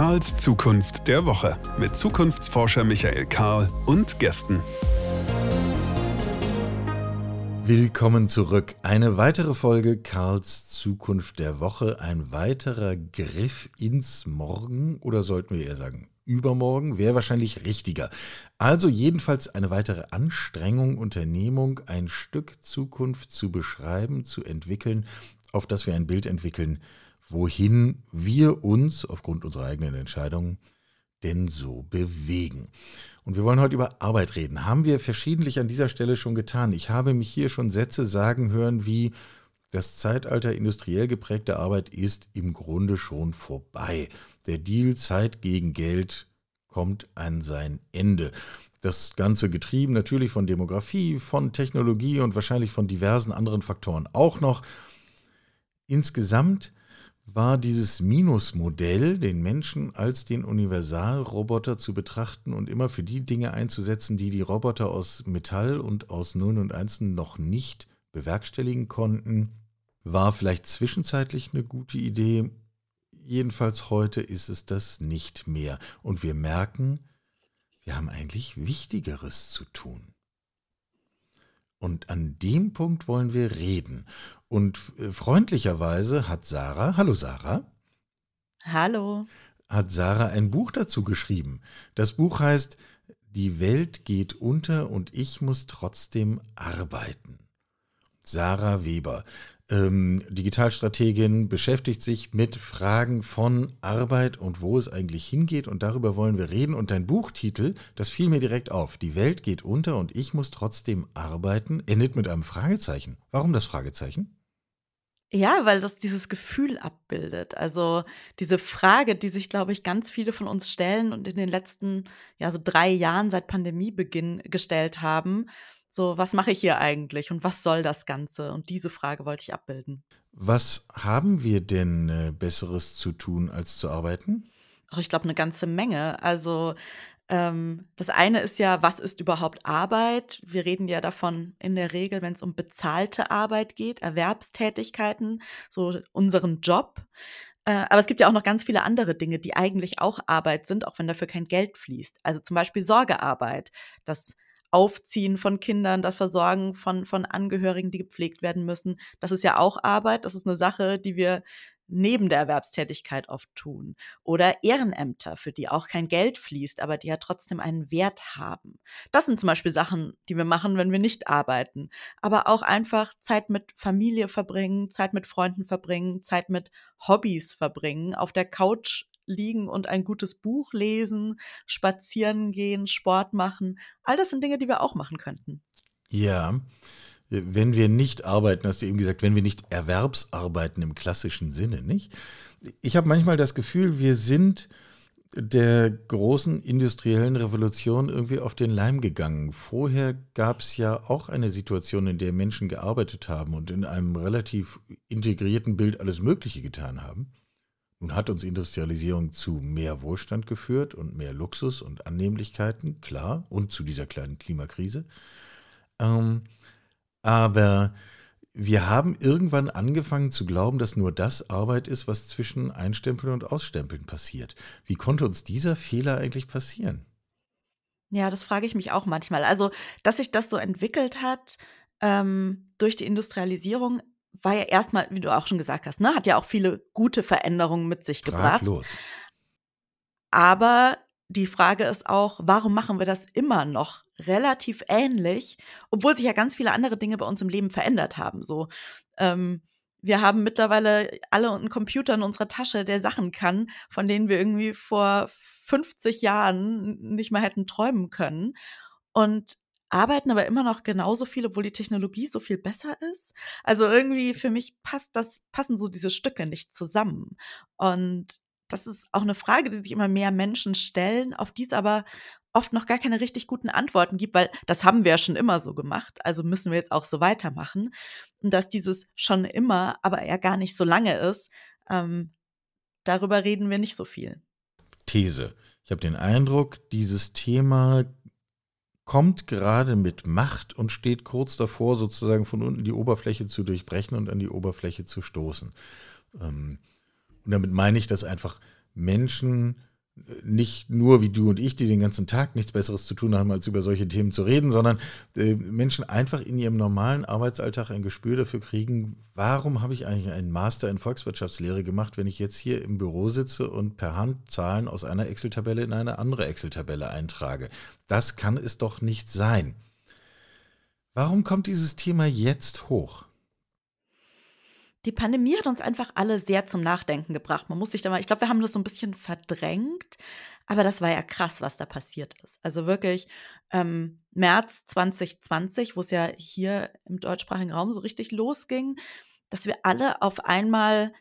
Karls Zukunft der Woche mit Zukunftsforscher Michael Karl und Gästen. Willkommen zurück. Eine weitere Folge Karls Zukunft der Woche. Ein weiterer Griff ins Morgen oder sollten wir eher sagen übermorgen, wäre wahrscheinlich richtiger. Also jedenfalls eine weitere Anstrengung, Unternehmung, ein Stück Zukunft zu beschreiben, zu entwickeln, auf das wir ein Bild entwickeln, wohin wir uns aufgrund unserer eigenen Entscheidungen denn so bewegen. Und wir wollen heute über Arbeit reden. Haben wir verschiedentlich an dieser Stelle schon getan. Ich habe mich hier schon Sätze sagen hören wie, das Zeitalter industriell geprägter Arbeit ist im Grunde schon vorbei. Der Deal Zeit gegen Geld kommt an sein Ende. Das Ganze getrieben natürlich von Demografie, von Technologie und wahrscheinlich von diversen anderen Faktoren auch noch. Insgesamt war dieses Minusmodell, den Menschen als den Universalroboter zu betrachten und immer für die Dinge einzusetzen, die die Roboter aus Metall und aus Nullen und Einsen noch nicht bewerkstelligen konnten, war vielleicht zwischenzeitlich eine gute Idee. Jedenfalls heute ist es das nicht mehr. Und wir merken, wir haben eigentlich Wichtigeres zu tun. Und an dem Punkt wollen wir reden. Und äh, freundlicherweise hat Sarah, hallo Sarah. Hallo. Hat Sarah ein Buch dazu geschrieben. Das Buch heißt Die Welt geht unter und ich muss trotzdem arbeiten. Sarah Weber ähm, Digitalstrategin, beschäftigt sich mit Fragen von Arbeit und wo es eigentlich hingeht. Und darüber wollen wir reden. Und dein Buchtitel, das fiel mir direkt auf. Die Welt geht unter und ich muss trotzdem arbeiten, endet mit einem Fragezeichen. Warum das Fragezeichen? Ja, weil das dieses Gefühl abbildet. Also diese Frage, die sich, glaube ich, ganz viele von uns stellen und in den letzten, ja, so drei Jahren seit Pandemiebeginn gestellt haben. So, was mache ich hier eigentlich und was soll das Ganze? Und diese Frage wollte ich abbilden. Was haben wir denn äh, Besseres zu tun, als zu arbeiten? Ach, ich glaube, eine ganze Menge. Also, ähm, das eine ist ja, was ist überhaupt Arbeit? Wir reden ja davon in der Regel, wenn es um bezahlte Arbeit geht, Erwerbstätigkeiten, so unseren Job. Äh, aber es gibt ja auch noch ganz viele andere Dinge, die eigentlich auch Arbeit sind, auch wenn dafür kein Geld fließt. Also zum Beispiel Sorgearbeit. Das Aufziehen von Kindern, das Versorgen von, von Angehörigen, die gepflegt werden müssen. Das ist ja auch Arbeit. Das ist eine Sache, die wir neben der Erwerbstätigkeit oft tun. Oder Ehrenämter, für die auch kein Geld fließt, aber die ja trotzdem einen Wert haben. Das sind zum Beispiel Sachen, die wir machen, wenn wir nicht arbeiten. Aber auch einfach Zeit mit Familie verbringen, Zeit mit Freunden verbringen, Zeit mit Hobbys verbringen, auf der Couch liegen und ein gutes Buch lesen, spazieren gehen, Sport machen. All das sind Dinge, die wir auch machen könnten. Ja, wenn wir nicht arbeiten, hast du eben gesagt, wenn wir nicht Erwerbsarbeiten im klassischen Sinne, nicht? Ich habe manchmal das Gefühl, wir sind der großen industriellen Revolution irgendwie auf den Leim gegangen. Vorher gab es ja auch eine Situation, in der Menschen gearbeitet haben und in einem relativ integrierten Bild alles Mögliche getan haben. Nun hat uns Industrialisierung zu mehr Wohlstand geführt und mehr Luxus und Annehmlichkeiten, klar, und zu dieser kleinen Klimakrise. Ähm, aber wir haben irgendwann angefangen zu glauben, dass nur das Arbeit ist, was zwischen Einstempeln und Ausstempeln passiert. Wie konnte uns dieser Fehler eigentlich passieren? Ja, das frage ich mich auch manchmal. Also, dass sich das so entwickelt hat ähm, durch die Industrialisierung, war ja erstmal, wie du auch schon gesagt hast, ne, hat ja auch viele gute Veränderungen mit sich gebracht. Fraglos. Aber die Frage ist auch, warum machen wir das immer noch relativ ähnlich, obwohl sich ja ganz viele andere Dinge bei uns im Leben verändert haben. So, ähm, wir haben mittlerweile alle einen Computer in unserer Tasche, der Sachen kann, von denen wir irgendwie vor 50 Jahren nicht mal hätten träumen können. Und arbeiten aber immer noch genauso viel, obwohl die Technologie so viel besser ist. Also irgendwie für mich passt das, passen so diese Stücke nicht zusammen. Und das ist auch eine Frage, die sich immer mehr Menschen stellen, auf die es aber oft noch gar keine richtig guten Antworten gibt, weil das haben wir ja schon immer so gemacht, also müssen wir jetzt auch so weitermachen. Und dass dieses schon immer, aber ja gar nicht so lange ist, ähm, darüber reden wir nicht so viel. These. Ich habe den Eindruck, dieses Thema kommt gerade mit Macht und steht kurz davor, sozusagen von unten die Oberfläche zu durchbrechen und an die Oberfläche zu stoßen. Ähm, und damit meine ich, dass einfach Menschen nicht nur wie du und ich, die den ganzen Tag nichts Besseres zu tun haben, als über solche Themen zu reden, sondern äh, Menschen einfach in ihrem normalen Arbeitsalltag ein Gespür dafür kriegen, warum habe ich eigentlich einen Master in Volkswirtschaftslehre gemacht, wenn ich jetzt hier im Büro sitze und per Hand Zahlen aus einer Excel-Tabelle in eine andere Excel-Tabelle eintrage. Das kann es doch nicht sein. Warum kommt dieses Thema jetzt hoch? Die Pandemie hat uns einfach alle sehr zum Nachdenken gebracht. Man muss sich da mal, ich glaube, wir haben das so ein bisschen verdrängt, aber das war ja krass, was da passiert ist. Also wirklich ähm, März 2020, wo es ja hier im deutschsprachigen Raum so richtig losging, dass wir alle auf einmal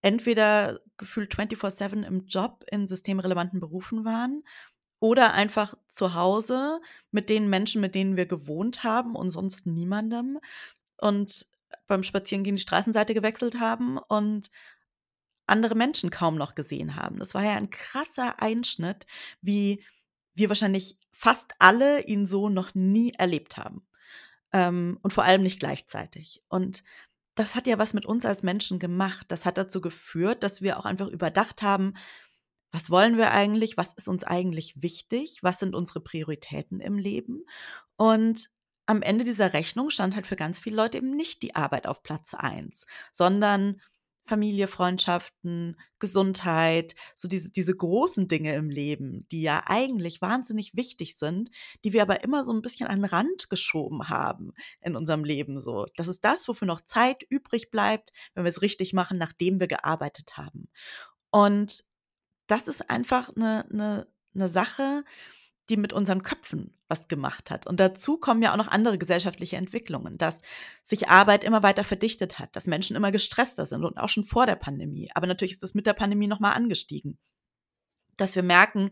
entweder gefühlt 24/7 im Job in systemrelevanten Berufen waren oder einfach zu Hause mit den Menschen, mit denen wir gewohnt haben und sonst niemandem. Und beim Spazierengehen die Straßenseite gewechselt haben und andere Menschen kaum noch gesehen haben. Das war ja ein krasser Einschnitt, wie wir wahrscheinlich fast alle ihn so noch nie erlebt haben. Ähm, und vor allem nicht gleichzeitig. Und das hat ja was mit uns als Menschen gemacht. Das hat dazu geführt, dass wir auch einfach überdacht haben, was wollen wir eigentlich? Was ist uns eigentlich wichtig? Was sind unsere Prioritäten im Leben? Und am Ende dieser Rechnung stand halt für ganz viele Leute eben nicht die Arbeit auf Platz 1, sondern Familie, Freundschaften, Gesundheit, so diese, diese großen Dinge im Leben, die ja eigentlich wahnsinnig wichtig sind, die wir aber immer so ein bisschen an den Rand geschoben haben in unserem Leben. So, das ist das, wofür noch Zeit übrig bleibt, wenn wir es richtig machen, nachdem wir gearbeitet haben. Und das ist einfach eine, eine, eine Sache, die mit unseren Köpfen was gemacht hat. Und dazu kommen ja auch noch andere gesellschaftliche Entwicklungen, dass sich Arbeit immer weiter verdichtet hat, dass Menschen immer gestresster sind und auch schon vor der Pandemie. Aber natürlich ist das mit der Pandemie nochmal angestiegen. Dass wir merken,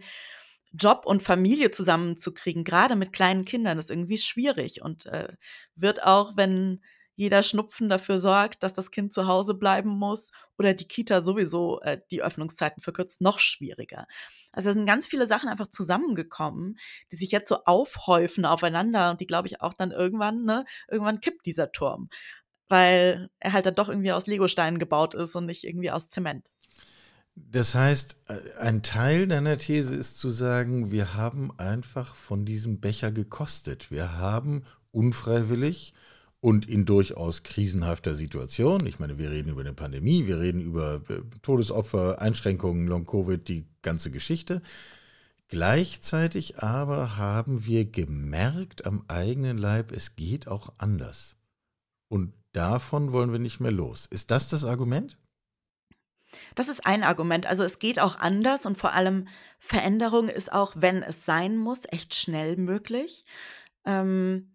Job und Familie zusammenzukriegen, gerade mit kleinen Kindern, ist irgendwie schwierig und äh, wird auch, wenn jeder Schnupfen dafür sorgt, dass das Kind zu Hause bleiben muss oder die Kita sowieso äh, die Öffnungszeiten verkürzt, noch schwieriger. Also da sind ganz viele Sachen einfach zusammengekommen, die sich jetzt so aufhäufen aufeinander und die, glaube ich, auch dann irgendwann, ne, irgendwann kippt dieser Turm, weil er halt dann doch irgendwie aus Legosteinen gebaut ist und nicht irgendwie aus Zement. Das heißt, äh, ein Teil deiner These ist zu sagen, wir haben einfach von diesem Becher gekostet. Wir haben unfreiwillig und in durchaus krisenhafter Situation. Ich meine, wir reden über eine Pandemie, wir reden über äh, Todesopfer, Einschränkungen, Long-Covid, die ganze Geschichte. Gleichzeitig aber haben wir gemerkt am eigenen Leib, es geht auch anders. Und davon wollen wir nicht mehr los. Ist das das Argument? Das ist ein Argument. Also es geht auch anders und vor allem Veränderung ist auch, wenn es sein muss, echt schnell möglich. Ähm,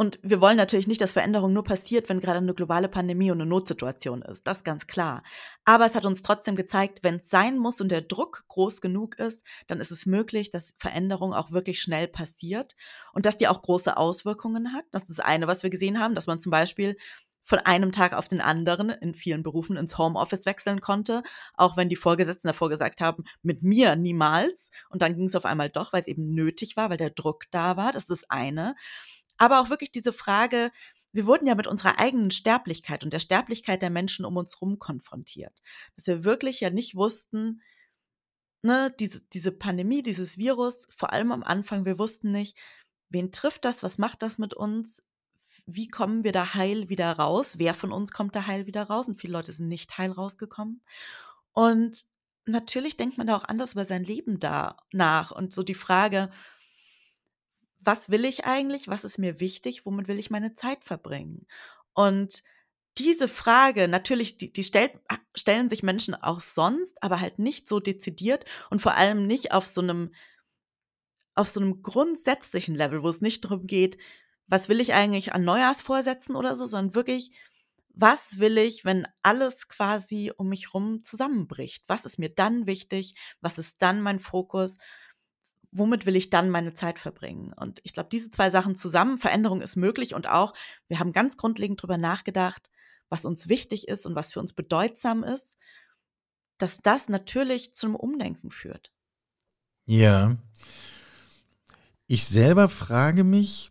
und wir wollen natürlich nicht, dass Veränderung nur passiert, wenn gerade eine globale Pandemie und eine Notsituation ist. Das ist ganz klar. Aber es hat uns trotzdem gezeigt, wenn es sein muss und der Druck groß genug ist, dann ist es möglich, dass Veränderung auch wirklich schnell passiert und dass die auch große Auswirkungen hat. Das ist das eine, was wir gesehen haben, dass man zum Beispiel von einem Tag auf den anderen in vielen Berufen ins Homeoffice wechseln konnte, auch wenn die Vorgesetzten davor gesagt haben, mit mir niemals. Und dann ging es auf einmal doch, weil es eben nötig war, weil der Druck da war. Das ist das eine aber auch wirklich diese Frage, wir wurden ja mit unserer eigenen Sterblichkeit und der Sterblichkeit der Menschen um uns herum konfrontiert. Dass wir wirklich ja nicht wussten, ne, diese, diese Pandemie, dieses Virus, vor allem am Anfang, wir wussten nicht, wen trifft das, was macht das mit uns, wie kommen wir da heil wieder raus, wer von uns kommt da heil wieder raus und viele Leute sind nicht heil rausgekommen. Und natürlich denkt man da auch anders über sein Leben da nach und so die Frage, was will ich eigentlich? Was ist mir wichtig? Womit will ich meine Zeit verbringen? Und diese Frage, natürlich, die, die stellt, stellen sich Menschen auch sonst, aber halt nicht so dezidiert und vor allem nicht auf so einem, auf so einem grundsätzlichen Level, wo es nicht darum geht, was will ich eigentlich an Neujahrsvorsätzen oder so, sondern wirklich, was will ich, wenn alles quasi um mich rum zusammenbricht? Was ist mir dann wichtig? Was ist dann mein Fokus? Womit will ich dann meine Zeit verbringen? Und ich glaube, diese zwei Sachen zusammen, Veränderung ist möglich und auch, wir haben ganz grundlegend darüber nachgedacht, was uns wichtig ist und was für uns bedeutsam ist, dass das natürlich zum Umdenken führt. Ja. Ich selber frage mich,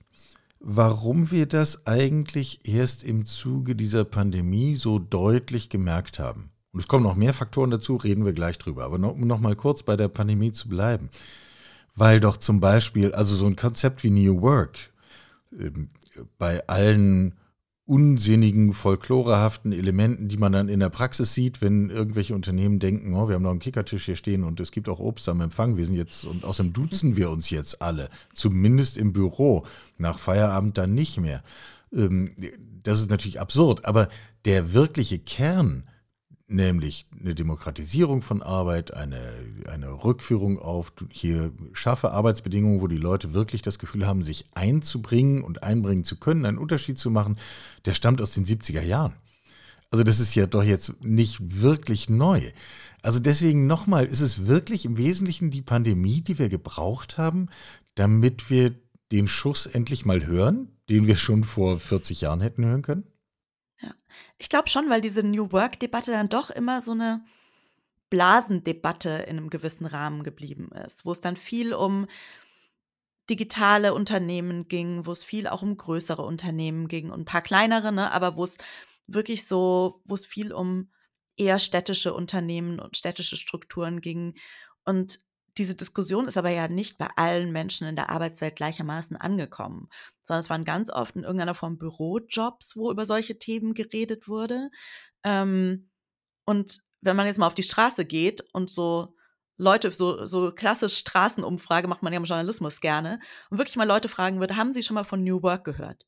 warum wir das eigentlich erst im Zuge dieser Pandemie so deutlich gemerkt haben. Und es kommen noch mehr Faktoren dazu, reden wir gleich drüber. Aber noch, um noch mal kurz bei der Pandemie zu bleiben. Weil doch zum Beispiel, also so ein Konzept wie New Work, ähm, bei allen unsinnigen, folklorehaften Elementen, die man dann in der Praxis sieht, wenn irgendwelche Unternehmen denken, oh, wir haben noch einen Kickertisch hier stehen und es gibt auch Obst am Empfang, wir sind jetzt, und außerdem duzen wir uns jetzt alle, zumindest im Büro, nach Feierabend dann nicht mehr. Ähm, das ist natürlich absurd, aber der wirkliche Kern nämlich eine Demokratisierung von Arbeit, eine, eine Rückführung auf hier schaffe Arbeitsbedingungen, wo die Leute wirklich das Gefühl haben, sich einzubringen und einbringen zu können, einen Unterschied zu machen, der stammt aus den 70er Jahren. Also das ist ja doch jetzt nicht wirklich neu. Also deswegen nochmal, ist es wirklich im Wesentlichen die Pandemie, die wir gebraucht haben, damit wir den Schuss endlich mal hören, den wir schon vor 40 Jahren hätten hören können? Ja, ich glaube schon, weil diese New Work-Debatte dann doch immer so eine Blasendebatte in einem gewissen Rahmen geblieben ist, wo es dann viel um digitale Unternehmen ging, wo es viel auch um größere Unternehmen ging und ein paar kleinere, ne, aber wo es wirklich so, wo es viel um eher städtische Unternehmen und städtische Strukturen ging. Und diese Diskussion ist aber ja nicht bei allen Menschen in der Arbeitswelt gleichermaßen angekommen, sondern es waren ganz oft in irgendeiner Form Bürojobs, wo über solche Themen geredet wurde. Ähm, und wenn man jetzt mal auf die Straße geht und so Leute, so, so klassisch Straßenumfrage macht man ja im Journalismus gerne, und wirklich mal Leute fragen würde, haben Sie schon mal von New Work gehört?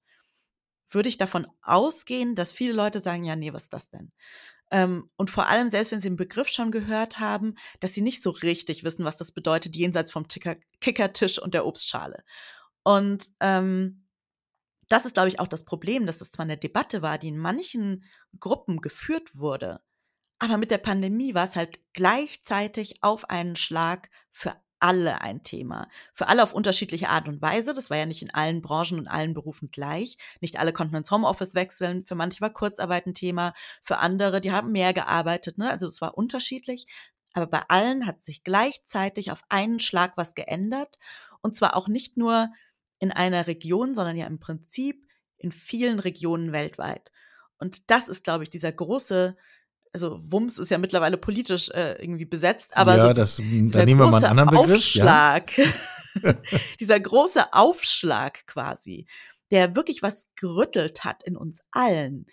Würde ich davon ausgehen, dass viele Leute sagen, ja, nee, was ist das denn? Ähm, und vor allem, selbst wenn sie den Begriff schon gehört haben, dass sie nicht so richtig wissen, was das bedeutet, jenseits vom Ticker Kickertisch und der Obstschale. Und ähm, das ist, glaube ich, auch das Problem, dass das zwar eine Debatte war, die in manchen Gruppen geführt wurde, aber mit der Pandemie war es halt gleichzeitig auf einen Schlag für alle ein Thema. Für alle auf unterschiedliche Art und Weise. Das war ja nicht in allen Branchen und allen Berufen gleich. Nicht alle konnten ins Homeoffice wechseln. Für manche war Kurzarbeit ein Thema. Für andere, die haben mehr gearbeitet. Ne? Also es war unterschiedlich. Aber bei allen hat sich gleichzeitig auf einen Schlag was geändert. Und zwar auch nicht nur in einer Region, sondern ja im Prinzip in vielen Regionen weltweit. Und das ist, glaube ich, dieser große also Wumms ist ja mittlerweile politisch äh, irgendwie besetzt, aber ja, so das, da nehmen wir mal einen anderen Begriff. Aufschlag, ja. dieser große Aufschlag quasi, der wirklich was gerüttelt hat in uns allen.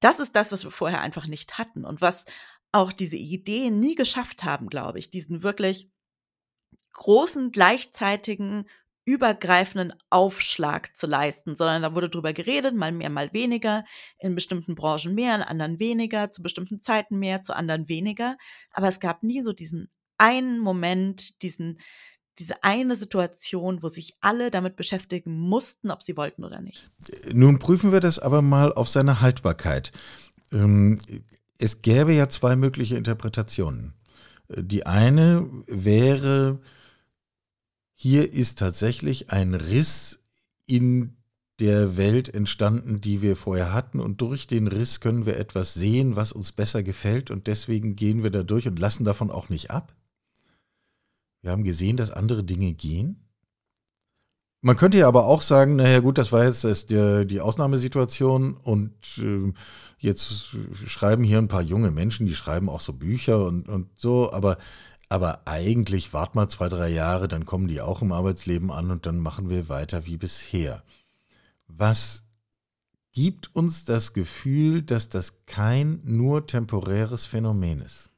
Das ist das, was wir vorher einfach nicht hatten und was auch diese Ideen nie geschafft haben, glaube ich, diesen wirklich großen gleichzeitigen übergreifenden Aufschlag zu leisten, sondern da wurde drüber geredet, mal mehr, mal weniger, in bestimmten Branchen mehr, in anderen weniger, zu bestimmten Zeiten mehr, zu anderen weniger. Aber es gab nie so diesen einen Moment, diesen, diese eine Situation, wo sich alle damit beschäftigen mussten, ob sie wollten oder nicht. Nun prüfen wir das aber mal auf seine Haltbarkeit. Ähm, es gäbe ja zwei mögliche Interpretationen. Die eine wäre, hier ist tatsächlich ein Riss in der Welt entstanden, die wir vorher hatten. Und durch den Riss können wir etwas sehen, was uns besser gefällt. Und deswegen gehen wir da durch und lassen davon auch nicht ab. Wir haben gesehen, dass andere Dinge gehen. Man könnte ja aber auch sagen, naja gut, das war jetzt das, der, die Ausnahmesituation und äh, jetzt schreiben hier ein paar junge Menschen, die schreiben auch so Bücher und, und so, aber aber eigentlich wart mal zwei, drei Jahre, dann kommen die auch im Arbeitsleben an und dann machen wir weiter wie bisher. Was gibt uns das Gefühl, dass das kein nur temporäres Phänomen ist?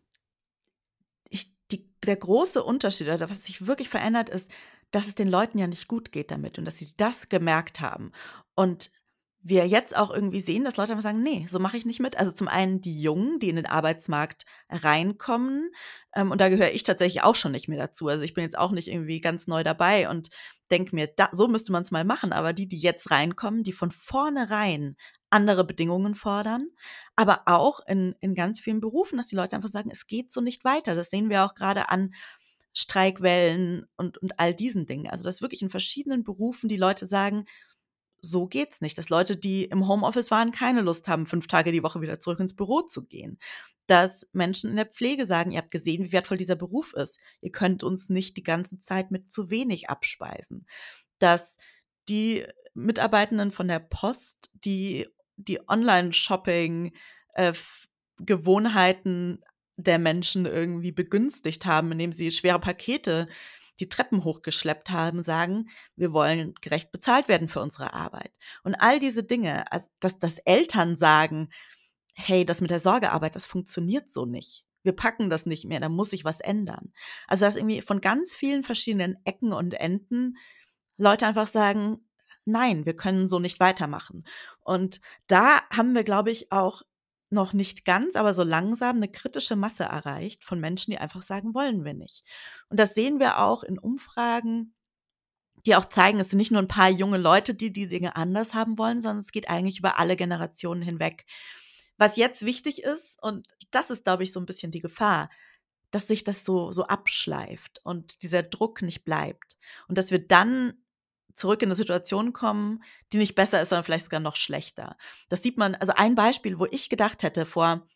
Ich, die, der große Unterschied, oder was sich wirklich verändert, ist, dass es den Leuten ja nicht gut geht damit und dass sie das gemerkt haben. Und wir jetzt auch irgendwie sehen, dass Leute einfach sagen, nee, so mache ich nicht mit. Also zum einen die Jungen, die in den Arbeitsmarkt reinkommen. Ähm, und da gehöre ich tatsächlich auch schon nicht mehr dazu. Also ich bin jetzt auch nicht irgendwie ganz neu dabei und denke mir, da, so müsste man es mal machen. Aber die, die jetzt reinkommen, die von vornherein andere Bedingungen fordern, aber auch in, in ganz vielen Berufen, dass die Leute einfach sagen, es geht so nicht weiter. Das sehen wir auch gerade an Streikwellen und, und all diesen Dingen. Also dass wirklich in verschiedenen Berufen die Leute sagen, so geht's nicht. Dass Leute, die im Homeoffice waren, keine Lust haben, fünf Tage die Woche wieder zurück ins Büro zu gehen. Dass Menschen in der Pflege sagen, ihr habt gesehen, wie wertvoll dieser Beruf ist. Ihr könnt uns nicht die ganze Zeit mit zu wenig abspeisen. Dass die Mitarbeitenden von der Post, die die Online-Shopping äh, der Menschen irgendwie begünstigt haben, indem sie schwere Pakete die Treppen hochgeschleppt haben, sagen, wir wollen gerecht bezahlt werden für unsere Arbeit. Und all diese Dinge, dass, dass Eltern sagen, hey, das mit der Sorgearbeit, das funktioniert so nicht. Wir packen das nicht mehr, da muss sich was ändern. Also dass irgendwie von ganz vielen verschiedenen Ecken und Enden Leute einfach sagen, nein, wir können so nicht weitermachen. Und da haben wir, glaube ich, auch noch nicht ganz, aber so langsam eine kritische Masse erreicht von Menschen, die einfach sagen, wollen wir nicht. Und das sehen wir auch in Umfragen, die auch zeigen, es sind nicht nur ein paar junge Leute, die die Dinge anders haben wollen, sondern es geht eigentlich über alle Generationen hinweg. Was jetzt wichtig ist, und das ist, glaube ich, so ein bisschen die Gefahr, dass sich das so, so abschleift und dieser Druck nicht bleibt. Und dass wir dann zurück in eine Situation kommen, die nicht besser ist, sondern vielleicht sogar noch schlechter. Das sieht man, also ein Beispiel, wo ich gedacht hätte vor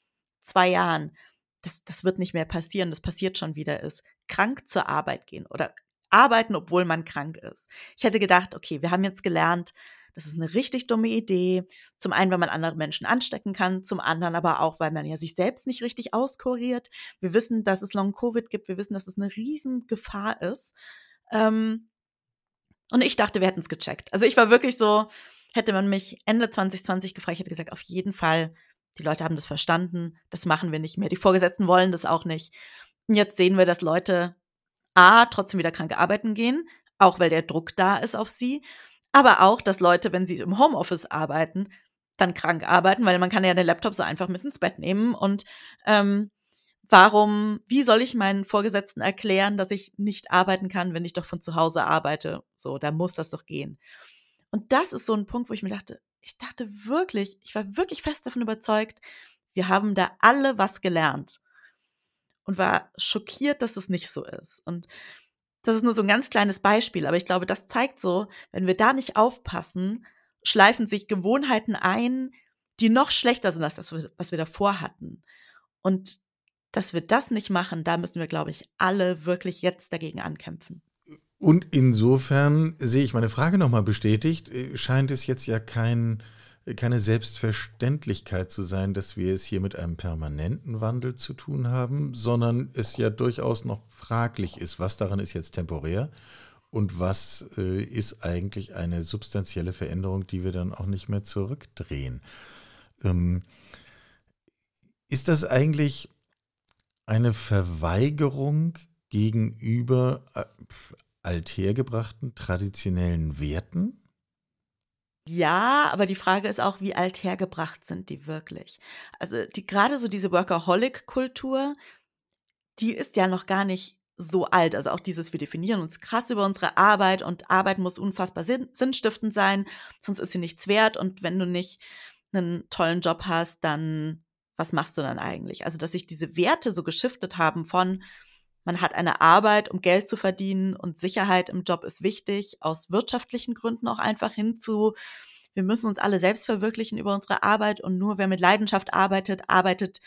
zwei Jahren, das, das wird nicht mehr passieren, das passiert schon wieder, ist krank zur Arbeit gehen oder arbeiten, obwohl man krank ist. Ich hätte gedacht, okay, wir haben jetzt gelernt, das ist eine richtig dumme Idee. Zum einen, weil man andere Menschen anstecken kann, zum anderen aber auch, weil man ja sich selbst nicht richtig auskuriert. Wir wissen, dass es Long-Covid gibt, wir wissen, dass es eine Riesengefahr ist. Ähm, und ich dachte, wir hätten es gecheckt. Also ich war wirklich so, hätte man mich Ende 2020 gefragt, ich hätte gesagt, auf jeden Fall, die Leute haben das verstanden, das machen wir nicht mehr. Die Vorgesetzten wollen das auch nicht. Und jetzt sehen wir, dass Leute A, trotzdem wieder krank arbeiten gehen, auch weil der Druck da ist auf sie, aber auch, dass Leute, wenn sie im Homeoffice arbeiten, dann krank arbeiten, weil man kann ja den Laptop so einfach mit ins Bett nehmen und ähm, warum, wie soll ich meinen Vorgesetzten erklären, dass ich nicht arbeiten kann, wenn ich doch von zu Hause arbeite? So, da muss das doch gehen. Und das ist so ein Punkt, wo ich mir dachte, ich dachte wirklich, ich war wirklich fest davon überzeugt, wir haben da alle was gelernt. Und war schockiert, dass es nicht so ist. Und das ist nur so ein ganz kleines Beispiel, aber ich glaube, das zeigt so, wenn wir da nicht aufpassen, schleifen sich Gewohnheiten ein, die noch schlechter sind als das, was wir davor hatten. Und dass wir das nicht machen, da müssen wir, glaube ich, alle wirklich jetzt dagegen ankämpfen. Und insofern sehe ich meine Frage nochmal bestätigt, äh, scheint es jetzt ja kein, keine Selbstverständlichkeit zu sein, dass wir es hier mit einem permanenten Wandel zu tun haben, sondern es ja durchaus noch fraglich ist, was daran ist jetzt temporär und was äh, ist eigentlich eine substanzielle Veränderung, die wir dann auch nicht mehr zurückdrehen. Ähm, ist das eigentlich eine Verweigerung gegenüber äh, althergebrachten traditionellen Werten? Ja, aber die Frage ist auch, wie althergebracht sind die wirklich? Also die gerade so diese Workaholic-Kultur, die ist ja noch gar nicht so alt. Also auch dieses, wir definieren uns krass über unsere Arbeit und Arbeit muss unfassbar sinn sinnstiftend sein, sonst ist sie nichts wert. Und wenn du nicht einen tollen Job hast, dann was machst du dann eigentlich? Also, dass sich diese Werte so geschiftet haben von, man hat eine Arbeit, um Geld zu verdienen und Sicherheit im Job ist wichtig, aus wirtschaftlichen Gründen auch einfach hinzu, wir müssen uns alle selbst verwirklichen über unsere Arbeit und nur wer mit Leidenschaft arbeitet, arbeitet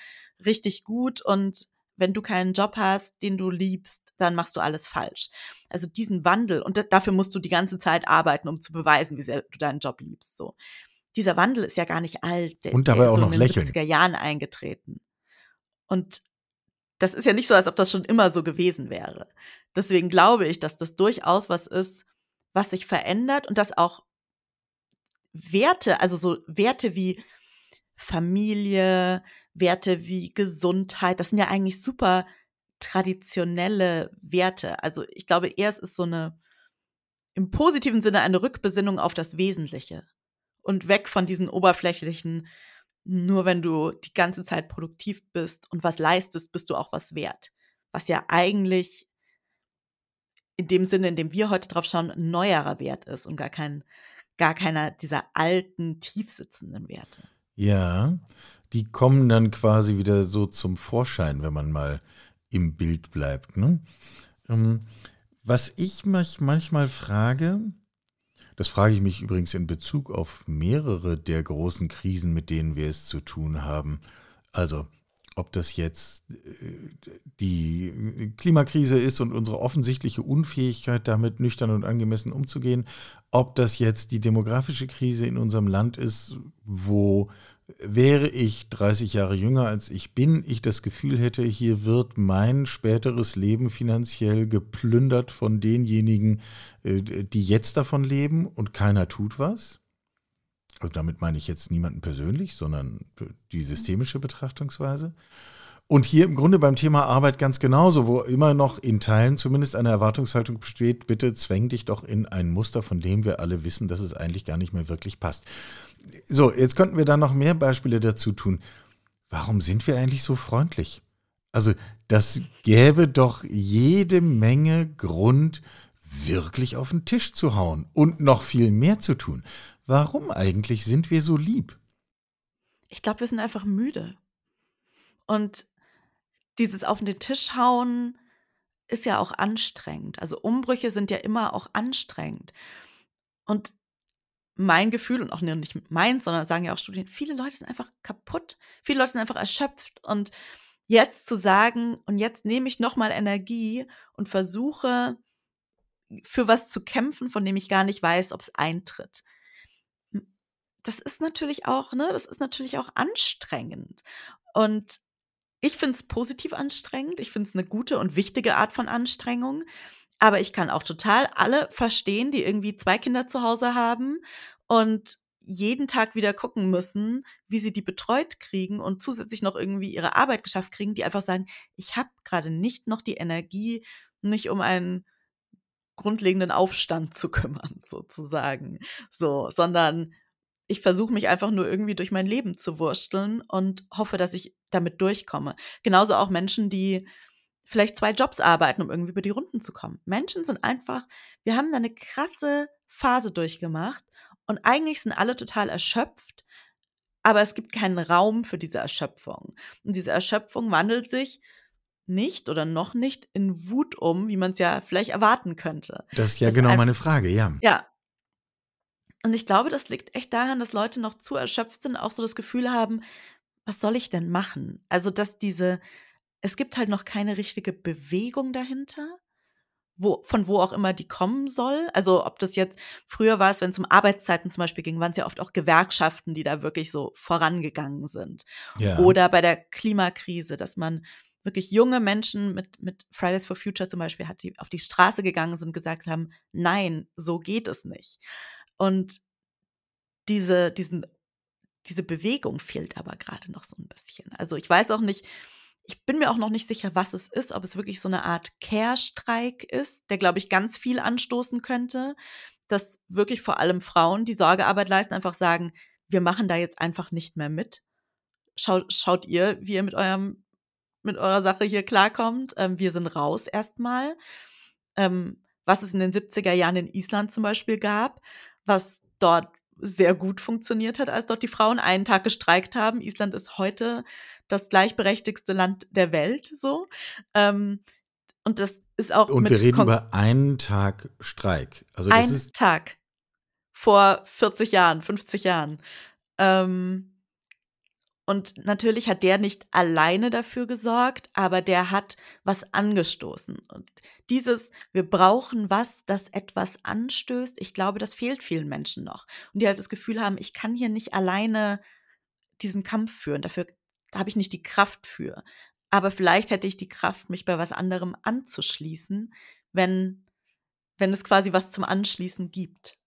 richtig gut und wenn du keinen Job hast, den du liebst, dann machst du alles falsch. Also diesen Wandel und dafür musst du die ganze Zeit arbeiten, um zu beweisen, wie sehr du deinen Job liebst. So dieser Wandel ist ja gar nicht alt. Der, und dabei der auch so noch in den lächeln. 70er Jahren eingetreten. Und das ist ja nicht so, als ob das schon immer so gewesen wäre. Deswegen glaube ich, dass das durchaus was ist, was sich verändert und dass auch Werte, also so Werte wie Familie, Werte wie Gesundheit, das sind ja eigentlich super traditionelle Werte. Also ich glaube eher, es ist so eine im positiven Sinne eine Rückbesinnung auf das Wesentliche und weg von diesen oberflächlichen, nur wenn du die ganze Zeit produktiv bist und was leistest, bist du auch was wert. Was ja eigentlich in dem Sinne, in dem wir heute drauf schauen, ein neuerer Wert ist und gar kein, gar keiner dieser alten, tiefsitzenden Werte. Ja, die kommen dann quasi wieder so zum Vorschein, wenn man mal im Bild bleibt. Ne? Ähm, was ich mich manchmal frage, das frage ich mich übrigens in Bezug auf mehrere der großen Krisen, mit denen wir es zu tun haben. Also, ob das jetzt äh, die Klimakrise ist und unsere offensichtliche Unfähigkeit, damit nüchtern und angemessen umzugehen, ob das jetzt die demografische Krise in unserem Land ist, wo wäre ich 30 Jahre jünger als ich bin, ich das Gefühl hätte, hier wird mein späteres Leben finanziell geplündert von denjenigen, äh, die jetzt davon leben und keiner tut was. Und damit meine ich jetzt niemanden persönlich, sondern die systemische Betrachtungsweise. Und hier im Grunde beim Thema Arbeit ganz genauso, wo immer noch in Teilen zumindest eine Erwartungshaltung besteht, bitte zwäng dich doch in ein Muster, von dem wir alle wissen, dass es eigentlich gar nicht mehr wirklich passt. So, jetzt könnten wir da noch mehr Beispiele dazu tun. Warum sind wir eigentlich so freundlich? Also, das gäbe doch jede Menge Grund, wirklich auf den Tisch zu hauen und noch viel mehr zu tun. Warum eigentlich sind wir so lieb? Ich glaube, wir sind einfach müde. Und dieses auf den Tisch hauen ist ja auch anstrengend. Also Umbrüche sind ja immer auch anstrengend. Und mein Gefühl und auch nicht meins, sondern sagen ja auch Studien, viele Leute sind einfach kaputt, viele Leute sind einfach erschöpft und jetzt zu sagen und jetzt nehme ich nochmal Energie und versuche für was zu kämpfen, von dem ich gar nicht weiß, ob es eintritt. Das ist natürlich auch, ne, das ist natürlich auch anstrengend. Und ich finde es positiv anstrengend. Ich finde es eine gute und wichtige Art von Anstrengung. Aber ich kann auch total alle verstehen, die irgendwie zwei Kinder zu Hause haben und jeden Tag wieder gucken müssen, wie sie die betreut kriegen und zusätzlich noch irgendwie ihre Arbeit geschafft kriegen, die einfach sagen, ich habe gerade nicht noch die Energie, mich um einen grundlegenden Aufstand zu kümmern, sozusagen. So, sondern ich versuche mich einfach nur irgendwie durch mein Leben zu wursteln und hoffe, dass ich damit durchkomme. Genauso auch Menschen, die vielleicht zwei Jobs arbeiten, um irgendwie über die Runden zu kommen. Menschen sind einfach, wir haben da eine krasse Phase durchgemacht und eigentlich sind alle total erschöpft, aber es gibt keinen Raum für diese Erschöpfung. Und diese Erschöpfung wandelt sich nicht oder noch nicht in Wut um, wie man es ja vielleicht erwarten könnte. Das ist ja das genau meine Frage, ja. Ja, und ich glaube, das liegt echt daran, dass Leute noch zu erschöpft sind, auch so das Gefühl haben, was soll ich denn machen? Also, dass diese, es gibt halt noch keine richtige Bewegung dahinter, wo, von wo auch immer die kommen soll. Also, ob das jetzt, früher war es, wenn es um Arbeitszeiten zum Beispiel ging, waren es ja oft auch Gewerkschaften, die da wirklich so vorangegangen sind. Ja. Oder bei der Klimakrise, dass man wirklich junge Menschen mit, mit Fridays for Future zum Beispiel hat, die auf die Straße gegangen sind und gesagt haben, nein, so geht es nicht. Und diese, diesen, diese Bewegung fehlt aber gerade noch so ein bisschen. Also ich weiß auch nicht, ich bin mir auch noch nicht sicher, was es ist, ob es wirklich so eine Art Care-Streik ist, der, glaube ich, ganz viel anstoßen könnte, dass wirklich vor allem Frauen, die Sorgearbeit leisten, einfach sagen, wir machen da jetzt einfach nicht mehr mit. Schaut, schaut ihr, wie ihr mit eurem mit eurer Sache hier klarkommt. Ähm, wir sind raus erstmal. Ähm, was es in den 70er Jahren in Island zum Beispiel gab, was dort sehr gut funktioniert hat, als dort die Frauen einen Tag gestreikt haben. Island ist heute das gleichberechtigste Land der Welt, so. Ähm, und das ist auch. Und wir reden Kon über einen Tag Streik. Also das Ein Tag. Vor 40 Jahren, 50 Jahren. Ähm, und natürlich hat der nicht alleine dafür gesorgt, aber der hat was angestoßen. Und dieses, wir brauchen was, das etwas anstößt, ich glaube, das fehlt vielen Menschen noch. Und die halt das Gefühl haben, ich kann hier nicht alleine diesen Kampf führen. Dafür habe ich nicht die Kraft für. Aber vielleicht hätte ich die Kraft, mich bei was anderem anzuschließen, wenn, wenn es quasi was zum Anschließen gibt.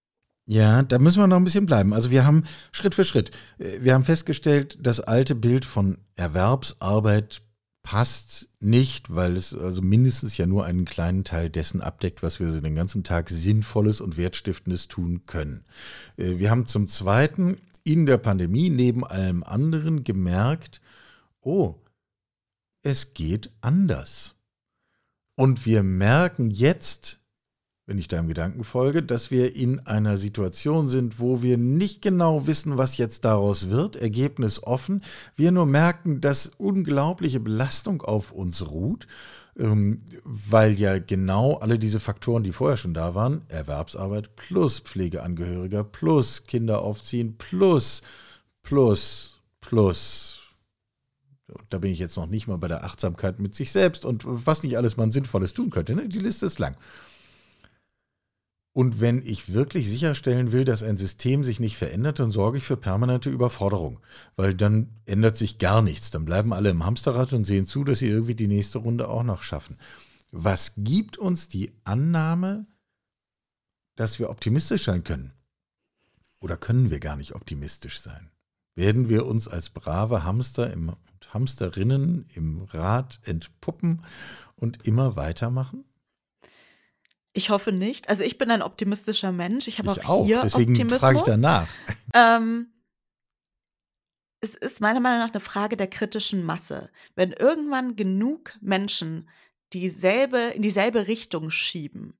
Ja, da müssen wir noch ein bisschen bleiben. Also wir haben Schritt für Schritt, äh, wir haben festgestellt, das alte Bild von Erwerbsarbeit passt nicht, weil es also mindestens ja nur einen kleinen Teil dessen abdeckt, was wir so den ganzen Tag Sinnvolles und Wertstiftendes tun können. Äh, wir haben zum Zweiten in der Pandemie neben allem anderen gemerkt, oh, es geht anders. Und wir merken jetzt, wenn ich deinem Gedanken folge, dass wir in einer Situation sind, wo wir nicht genau wissen, was jetzt daraus wird, Ergebnis offen, wir nur merken, dass unglaubliche Belastung auf uns ruht, ähm, weil ja genau alle diese Faktoren, die vorher schon da waren, Erwerbsarbeit plus Pflegeangehöriger plus Kinder aufziehen plus, plus, plus, da bin ich jetzt noch nicht mal bei der Achtsamkeit mit sich selbst und was nicht alles man Sinnvolles tun könnte. Ne? Die Liste ist lang. Und wenn ich wirklich sicherstellen will, dass ein System sich nicht verändert, dann sorge ich für permanente Überforderung, weil dann ändert sich gar nichts. Dann bleiben alle im Hamsterrad und sehen zu, dass sie irgendwie die nächste Runde auch noch schaffen. Was gibt uns die Annahme, dass wir optimistisch sein können? Oder können wir gar nicht optimistisch sein? Werden wir uns als brave Hamster im, Hamsterinnen im Rad entpuppen und immer weitermachen? Ich hoffe nicht. Also ich bin ein optimistischer Mensch. Ich habe auch, auch hier deswegen Optimismus. frage ich danach. Ähm, es ist meiner Meinung nach eine Frage der kritischen Masse. Wenn irgendwann genug Menschen dieselbe, in dieselbe Richtung schieben,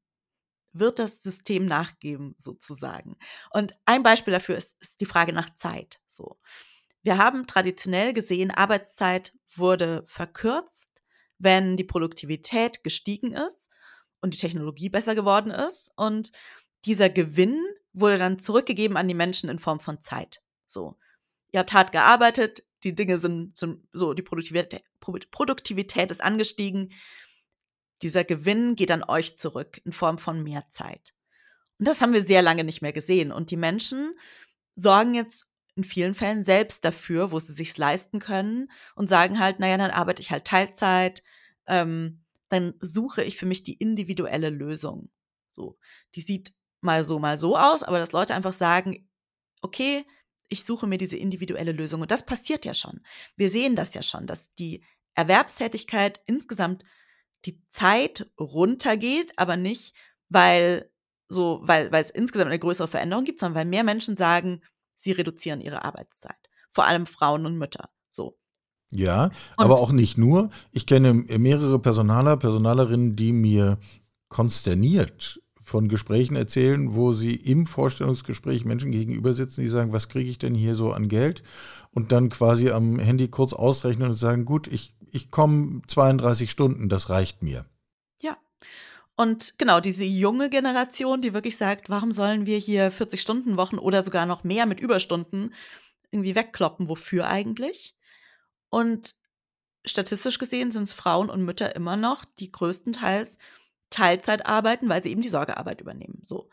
wird das System nachgeben, sozusagen. Und ein Beispiel dafür ist, ist die Frage nach Zeit. So. Wir haben traditionell gesehen, Arbeitszeit wurde verkürzt, wenn die Produktivität gestiegen ist und die Technologie besser geworden ist. Und dieser Gewinn wurde dann zurückgegeben an die Menschen in Form von Zeit. So, ihr habt hart gearbeitet, die Dinge sind, sind so, die Produktivität, Produktivität ist angestiegen. Dieser Gewinn geht an euch zurück in Form von mehr Zeit. Und das haben wir sehr lange nicht mehr gesehen. Und die Menschen sorgen jetzt in vielen Fällen selbst dafür, wo sie sich leisten können und sagen halt, naja, dann arbeite ich halt Teilzeit, ähm, dann suche ich für mich die individuelle Lösung. So, die sieht mal so, mal so aus, aber dass Leute einfach sagen, okay, ich suche mir diese individuelle Lösung. Und das passiert ja schon. Wir sehen das ja schon, dass die Erwerbstätigkeit insgesamt die Zeit runtergeht, aber nicht, weil so, weil, weil es insgesamt eine größere Veränderung gibt, sondern weil mehr Menschen sagen, sie reduzieren ihre Arbeitszeit. Vor allem Frauen und Mütter. So. Ja, und aber auch nicht nur. Ich kenne mehrere Personaler, Personalerinnen, die mir konsterniert von Gesprächen erzählen, wo sie im Vorstellungsgespräch Menschen gegenüber sitzen, die sagen, was kriege ich denn hier so an Geld? Und dann quasi am Handy kurz ausrechnen und sagen, gut, ich, ich komme 32 Stunden, das reicht mir. Ja. Und genau, diese junge Generation, die wirklich sagt, warum sollen wir hier 40-Stunden-Wochen oder sogar noch mehr mit Überstunden irgendwie wegkloppen? Wofür eigentlich? Und statistisch gesehen sind es Frauen und Mütter immer noch, die größtenteils Teilzeit arbeiten, weil sie eben die Sorgearbeit übernehmen. So.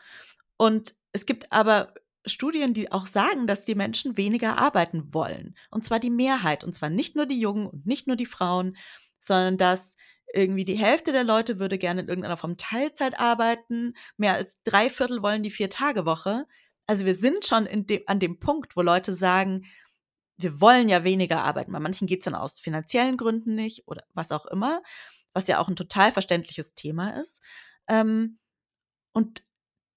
Und es gibt aber Studien, die auch sagen, dass die Menschen weniger arbeiten wollen. Und zwar die Mehrheit. Und zwar nicht nur die Jungen und nicht nur die Frauen, sondern dass irgendwie die Hälfte der Leute würde gerne in irgendeiner Form Teilzeit arbeiten. Mehr als drei Viertel wollen die Vier-Tage-Woche. Also wir sind schon de an dem Punkt, wo Leute sagen, wir wollen ja weniger arbeiten. Bei manchen geht es dann aus finanziellen Gründen nicht oder was auch immer, was ja auch ein total verständliches Thema ist. Ähm, und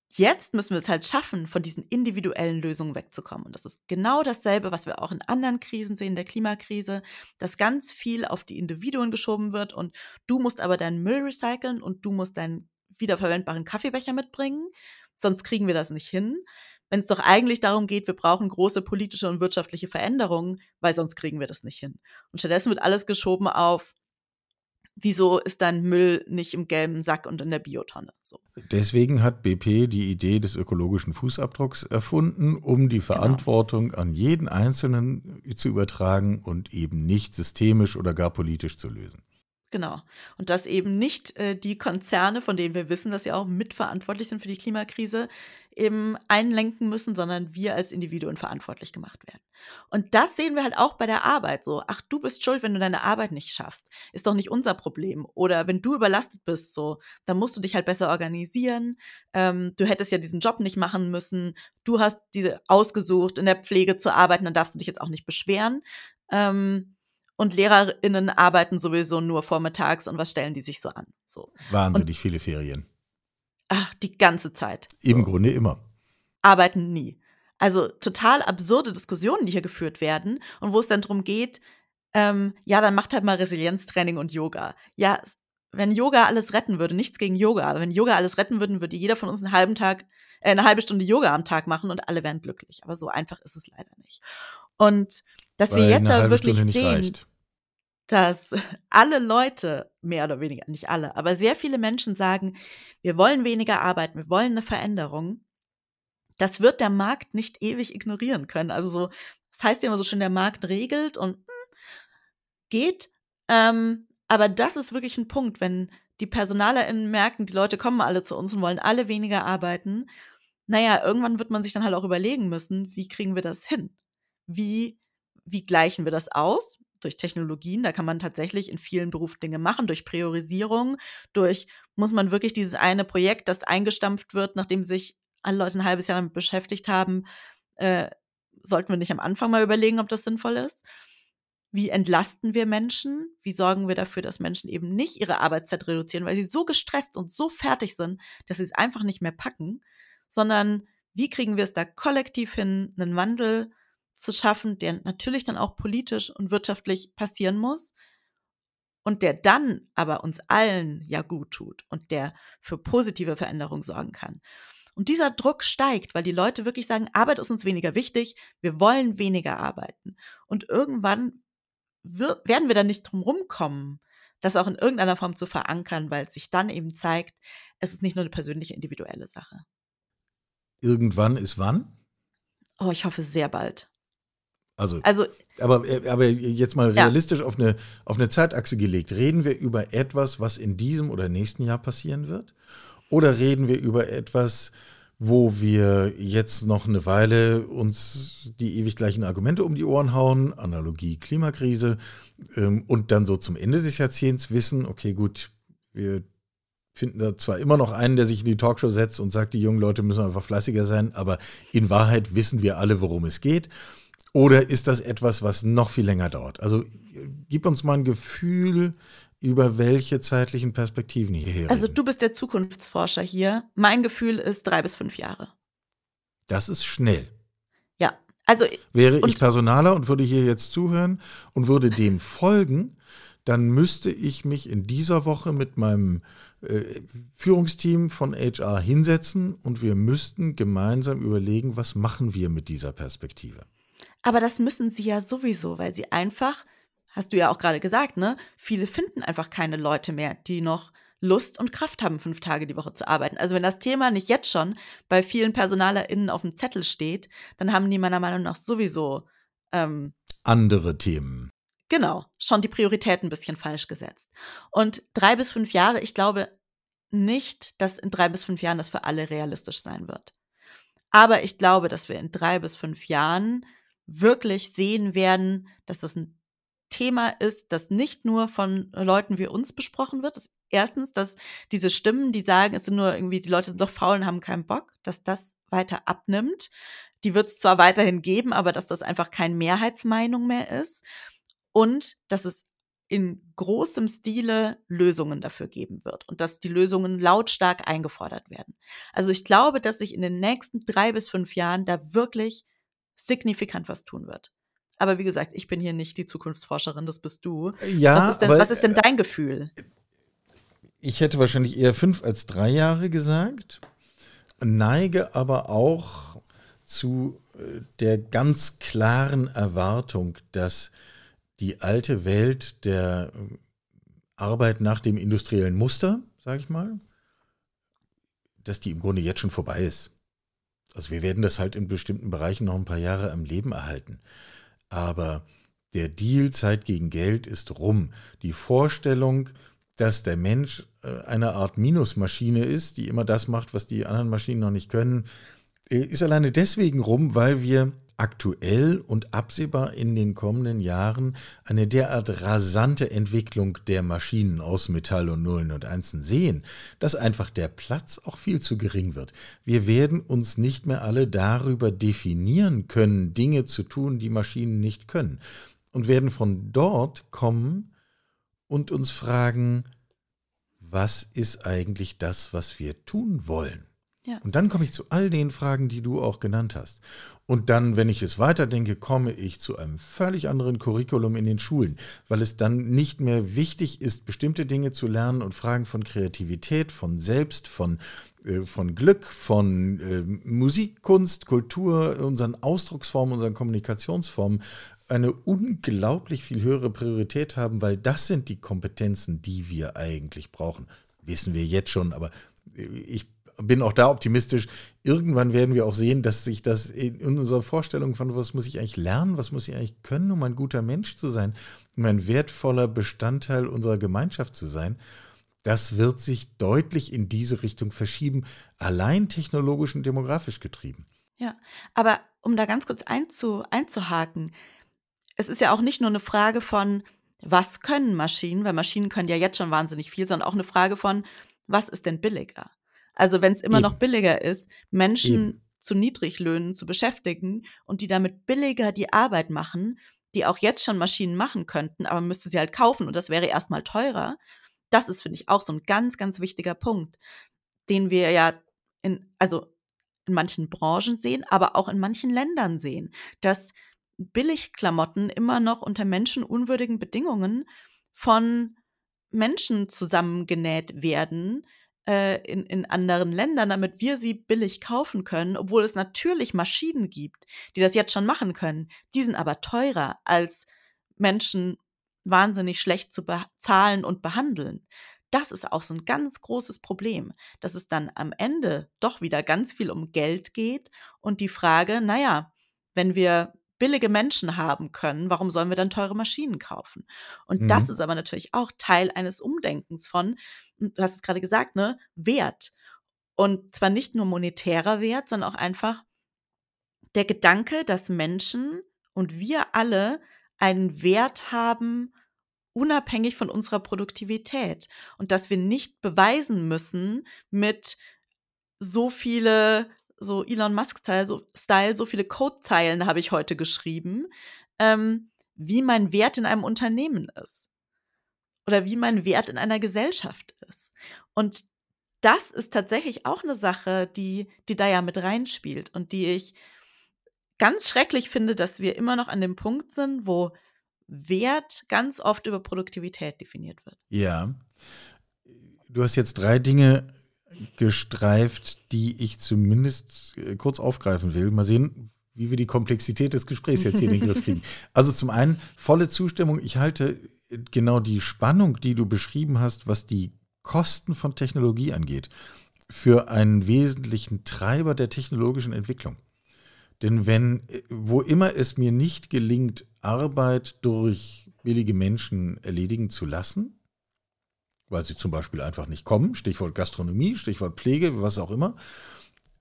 jetzt müssen wir es halt schaffen, von diesen individuellen Lösungen wegzukommen. Und das ist genau dasselbe, was wir auch in anderen Krisen sehen, der Klimakrise, dass ganz viel auf die Individuen geschoben wird und du musst aber deinen Müll recyceln und du musst deinen wiederverwendbaren Kaffeebecher mitbringen, sonst kriegen wir das nicht hin wenn es doch eigentlich darum geht, wir brauchen große politische und wirtschaftliche Veränderungen, weil sonst kriegen wir das nicht hin. Und stattdessen wird alles geschoben auf, wieso ist dein Müll nicht im gelben Sack und in der Biotonne? So. Deswegen hat BP die Idee des ökologischen Fußabdrucks erfunden, um die genau. Verantwortung genau. an jeden Einzelnen zu übertragen und eben nicht systemisch oder gar politisch zu lösen. Genau. Und dass eben nicht äh, die Konzerne, von denen wir wissen, dass sie auch mitverantwortlich sind für die Klimakrise, eben einlenken müssen, sondern wir als Individuen verantwortlich gemacht werden. Und das sehen wir halt auch bei der Arbeit so. Ach, du bist schuld, wenn du deine Arbeit nicht schaffst. Ist doch nicht unser Problem. Oder wenn du überlastet bist, so, dann musst du dich halt besser organisieren. Ähm, du hättest ja diesen Job nicht machen müssen. Du hast diese ausgesucht, in der Pflege zu arbeiten, dann darfst du dich jetzt auch nicht beschweren. Ähm, und LehrerInnen arbeiten sowieso nur vormittags und was stellen die sich so an? So. Wahnsinnig und, viele Ferien. Ach, die ganze Zeit. Im so. Grunde immer. Arbeiten nie. Also total absurde Diskussionen, die hier geführt werden und wo es dann darum geht, ähm, ja, dann macht halt mal Resilienztraining und Yoga. Ja, wenn Yoga alles retten würde, nichts gegen Yoga, aber wenn Yoga alles retten würde, würde jeder von uns einen halben Tag, äh, eine halbe Stunde Yoga am Tag machen und alle wären glücklich. Aber so einfach ist es leider nicht. Und dass Weil wir jetzt aber wirklich sehen, reicht. Dass alle Leute, mehr oder weniger, nicht alle, aber sehr viele Menschen sagen, wir wollen weniger arbeiten, wir wollen eine Veränderung. Das wird der Markt nicht ewig ignorieren können. Also so, das heißt ja immer so schön, der Markt regelt und geht. Ähm, aber das ist wirklich ein Punkt, wenn die PersonalerInnen merken, die Leute kommen alle zu uns und wollen alle weniger arbeiten, naja, irgendwann wird man sich dann halt auch überlegen müssen, wie kriegen wir das hin? Wie, wie gleichen wir das aus? Durch Technologien, da kann man tatsächlich in vielen Berufen Dinge machen, durch Priorisierung, durch, muss man wirklich dieses eine Projekt, das eingestampft wird, nachdem sich alle Leute ein halbes Jahr damit beschäftigt haben, äh, sollten wir nicht am Anfang mal überlegen, ob das sinnvoll ist? Wie entlasten wir Menschen? Wie sorgen wir dafür, dass Menschen eben nicht ihre Arbeitszeit reduzieren, weil sie so gestresst und so fertig sind, dass sie es einfach nicht mehr packen, sondern wie kriegen wir es da kollektiv hin, einen Wandel zu schaffen, der natürlich dann auch politisch und wirtschaftlich passieren muss und der dann aber uns allen ja gut tut und der für positive Veränderung sorgen kann. Und dieser Druck steigt, weil die Leute wirklich sagen, Arbeit ist uns weniger wichtig, wir wollen weniger arbeiten. Und irgendwann wird, werden wir dann nicht drum rumkommen, das auch in irgendeiner Form zu verankern, weil es sich dann eben zeigt, es ist nicht nur eine persönliche, individuelle Sache. Irgendwann ist wann? Oh, ich hoffe sehr bald. Also, also aber, aber jetzt mal realistisch ja. auf, eine, auf eine Zeitachse gelegt. Reden wir über etwas, was in diesem oder nächsten Jahr passieren wird? Oder reden wir über etwas, wo wir jetzt noch eine Weile uns die ewig gleichen Argumente um die Ohren hauen, Analogie Klimakrise, ähm, und dann so zum Ende des Jahrzehnts wissen, okay, gut, wir finden da zwar immer noch einen, der sich in die Talkshow setzt und sagt, die jungen Leute müssen einfach fleißiger sein, aber in Wahrheit wissen wir alle, worum es geht. Oder ist das etwas, was noch viel länger dauert? Also gib uns mal ein Gefühl, über welche zeitlichen Perspektiven hier Also du bist der Zukunftsforscher hier. Mein Gefühl ist drei bis fünf Jahre. Das ist schnell. Ja, also wäre ich Personaler und würde hier jetzt zuhören und würde dem folgen, dann müsste ich mich in dieser Woche mit meinem äh, Führungsteam von HR hinsetzen und wir müssten gemeinsam überlegen, was machen wir mit dieser Perspektive. Aber das müssen sie ja sowieso, weil sie einfach hast du ja auch gerade gesagt, ne? Viele finden einfach keine Leute mehr, die noch Lust und Kraft haben, fünf Tage die Woche zu arbeiten. Also wenn das Thema nicht jetzt schon bei vielen PersonalerInnen auf dem Zettel steht, dann haben die meiner Meinung nach sowieso ähm, andere Themen. Genau, schon die Prioritäten ein bisschen falsch gesetzt. Und drei bis fünf Jahre, ich glaube nicht, dass in drei bis fünf Jahren das für alle realistisch sein wird. Aber ich glaube, dass wir in drei bis fünf Jahren wirklich sehen werden, dass das ein Thema ist, das nicht nur von Leuten wie uns besprochen wird. Das erstens, dass diese Stimmen, die sagen, es sind nur irgendwie, die Leute sind doch faul und haben keinen Bock, dass das weiter abnimmt. Die wird es zwar weiterhin geben, aber dass das einfach keine Mehrheitsmeinung mehr ist. Und dass es in großem Stile Lösungen dafür geben wird und dass die Lösungen lautstark eingefordert werden. Also ich glaube, dass sich in den nächsten drei bis fünf Jahren da wirklich signifikant was tun wird. Aber wie gesagt, ich bin hier nicht die Zukunftsforscherin, das bist du. Ja, was ist denn, aber, was ist denn dein Gefühl? Ich hätte wahrscheinlich eher fünf als drei Jahre gesagt, neige aber auch zu äh, der ganz klaren Erwartung, dass die alte Welt der äh, Arbeit nach dem industriellen Muster, sage ich mal, dass die im Grunde jetzt schon vorbei ist. Also wir werden das halt in bestimmten Bereichen noch ein paar Jahre am Leben erhalten. Aber der Deal Zeit gegen Geld ist rum. Die Vorstellung, dass der Mensch äh, eine Art Minusmaschine ist, die immer das macht, was die anderen Maschinen noch nicht können, äh, ist alleine deswegen rum, weil wir aktuell und absehbar in den kommenden Jahren eine derart rasante Entwicklung der Maschinen aus Metall und Nullen und Einsen sehen, dass einfach der Platz auch viel zu gering wird. Wir werden uns nicht mehr alle darüber definieren können, Dinge zu tun, die Maschinen nicht können, und werden von dort kommen und uns fragen, was ist eigentlich das, was wir tun wollen? Ja. Und dann komme ich zu all den Fragen, die du auch genannt hast. Und dann, wenn ich es weiterdenke, komme ich zu einem völlig anderen Curriculum in den Schulen, weil es dann nicht mehr wichtig ist, bestimmte Dinge zu lernen und Fragen von Kreativität, von Selbst, von, äh, von Glück, von äh, Musik, Kunst, Kultur, unseren Ausdrucksformen, unseren Kommunikationsformen eine unglaublich viel höhere Priorität haben, weil das sind die Kompetenzen, die wir eigentlich brauchen. Wissen wir jetzt schon, aber äh, ich bin auch da optimistisch. Irgendwann werden wir auch sehen, dass sich das in unserer Vorstellung von, was muss ich eigentlich lernen, was muss ich eigentlich können, um ein guter Mensch zu sein, um ein wertvoller Bestandteil unserer Gemeinschaft zu sein, Das wird sich deutlich in diese Richtung verschieben, allein technologisch und demografisch getrieben. Ja, aber um da ganz kurz einzu, einzuhaken, es ist ja auch nicht nur eine Frage von, was können Maschinen, weil Maschinen können ja jetzt schon wahnsinnig viel, sondern auch eine Frage von, was ist denn billiger? Also wenn es immer Eben. noch billiger ist, Menschen Eben. zu Niedriglöhnen zu beschäftigen und die damit billiger die Arbeit machen, die auch jetzt schon Maschinen machen könnten, aber müsste sie halt kaufen und das wäre erstmal teurer. Das ist, finde ich, auch so ein ganz, ganz wichtiger Punkt, den wir ja in, also in manchen Branchen sehen, aber auch in manchen Ländern sehen, dass Billigklamotten immer noch unter menschenunwürdigen Bedingungen von Menschen zusammengenäht werden äh, in, in anderen Ländern, damit wir sie billig kaufen können, obwohl es natürlich Maschinen gibt, die das jetzt schon machen können. Die sind aber teurer als Menschen wahnsinnig schlecht zu bezahlen und behandeln. Das ist auch so ein ganz großes Problem, dass es dann am Ende doch wieder ganz viel um Geld geht und die Frage, naja, wenn wir billige Menschen haben können, warum sollen wir dann teure Maschinen kaufen? Und Mhm. das ist aber natürlich auch Teil eines Umdenkens von, du hast es gerade gesagt, ne, Wert. Und zwar nicht nur monetärer Wert, sondern auch einfach der Gedanke, dass Menschen und wir alle einen Wert haben, unabhängig von unserer Produktivität. Und dass wir nicht beweisen müssen mit so viele, so Elon Musk-Style, so, Style, so viele Codezeilen habe ich heute geschrieben, ähm, wie mein Wert in einem Unternehmen ist. Oder wie mein Wert in einer Gesellschaft ist. Und das ist tatsächlich auch eine Sache, die, die da ja mit reinspielt und die ich ganz schrecklich finde, dass wir immer noch an dem Punkt sind, wo Wert ganz oft über Produktivität definiert wird. Ja. Du hast jetzt drei Dinge gestreift, die ich zumindest äh, kurz aufgreifen will. Mal sehen, wie wir die Komplexität des Gesprächs jetzt hier in den Griff kriegen. Also zum einen volle Zustimmung. Ich halte genau die Spannung, die du beschrieben hast, was die Kosten von Technologie angeht, für einen wesentlichen Treiber der technologischen Entwicklung. Denn wenn, äh, wo immer es mir nicht gelingt, Arbeit durch billige Menschen erledigen zu lassen, weil sie zum Beispiel einfach nicht kommen, Stichwort Gastronomie, Stichwort Pflege, was auch immer,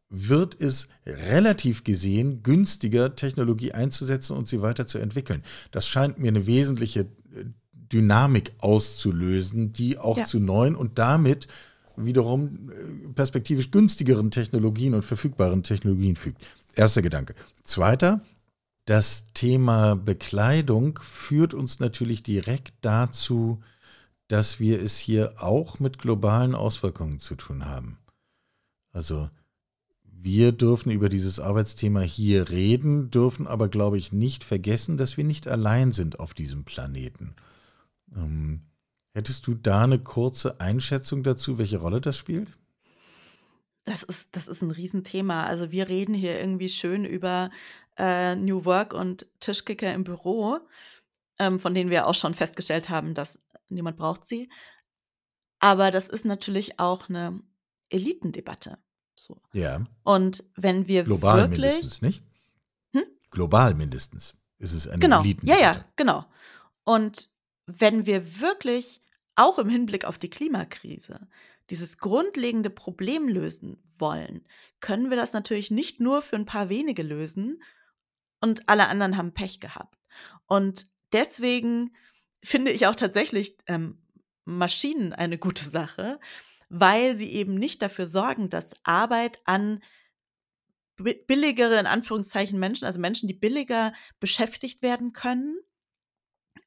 wird es relativ gesehen günstiger, Technologie einzusetzen und sie weiterzuentwickeln. Das scheint mir eine wesentliche äh, Dynamik auszulösen, die auch Ja. zu neuen und damit wiederum äh, perspektivisch günstigeren Technologien und verfügbaren Technologien fügt. Erster Gedanke. Zweiter, das Thema Bekleidung führt uns natürlich direkt dazu, dass wir es hier auch mit globalen Auswirkungen zu tun haben. Also wir dürfen über dieses Arbeitsthema hier reden, dürfen aber, glaube ich, nicht vergessen, dass wir nicht allein sind auf diesem Planeten. Ähm, hättest du da eine kurze Einschätzung dazu, welche Rolle das spielt? Das ist, das ist ein Riesenthema. Also wir reden hier irgendwie schön über äh, New Work und Tischkicker im Büro, ähm, von denen wir auch schon festgestellt haben, dass niemand braucht sie. Aber das ist natürlich auch eine Elitendebatte. So. Ja, Und wenn wir global wirklich, mindestens, nicht? Hm? Global mindestens ist es eine Genau, ja, Elitendebatte. ja, genau. Und wenn wir wirklich auch im Hinblick auf die Klimakrise dieses grundlegende Problem lösen wollen, können wir das natürlich nicht nur für ein paar wenige lösen und alle anderen haben Pech gehabt. Und deswegen finde ich auch tatsächlich ähm, Maschinen eine gute Sache, weil sie eben nicht dafür sorgen, dass Arbeit an bi- billigere, in Anführungszeichen, Menschen, also Menschen, die billiger beschäftigt werden können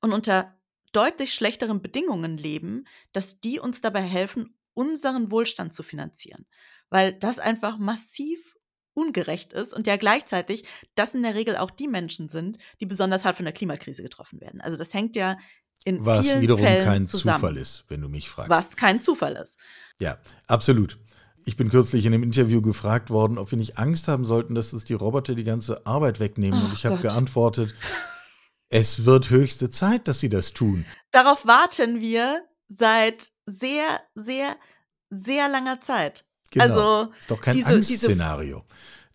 und unter deutlich schlechteren Bedingungen leben, dass die uns dabei helfen, unseren Wohlstand zu finanzieren. Weil das einfach massiv ungerecht ist und ja gleichzeitig das in der Regel auch die Menschen sind, die besonders hart von der Klimakrise getroffen werden. Also das hängt ja in Was vielen wiederum Fällen kein zusammen, Zufall ist, wenn du mich fragst. was kein Zufall ist. Ja, absolut. Ich bin kürzlich in einem Interview gefragt worden, ob wir nicht Angst haben sollten, dass uns die Roboter die ganze Arbeit wegnehmen. Und Ach ich habe geantwortet, es wird höchste Zeit, dass sie das tun. Darauf warten wir seit sehr, sehr, sehr langer Zeit. Genau. Also ist doch kein diese- diese- Angstszenario.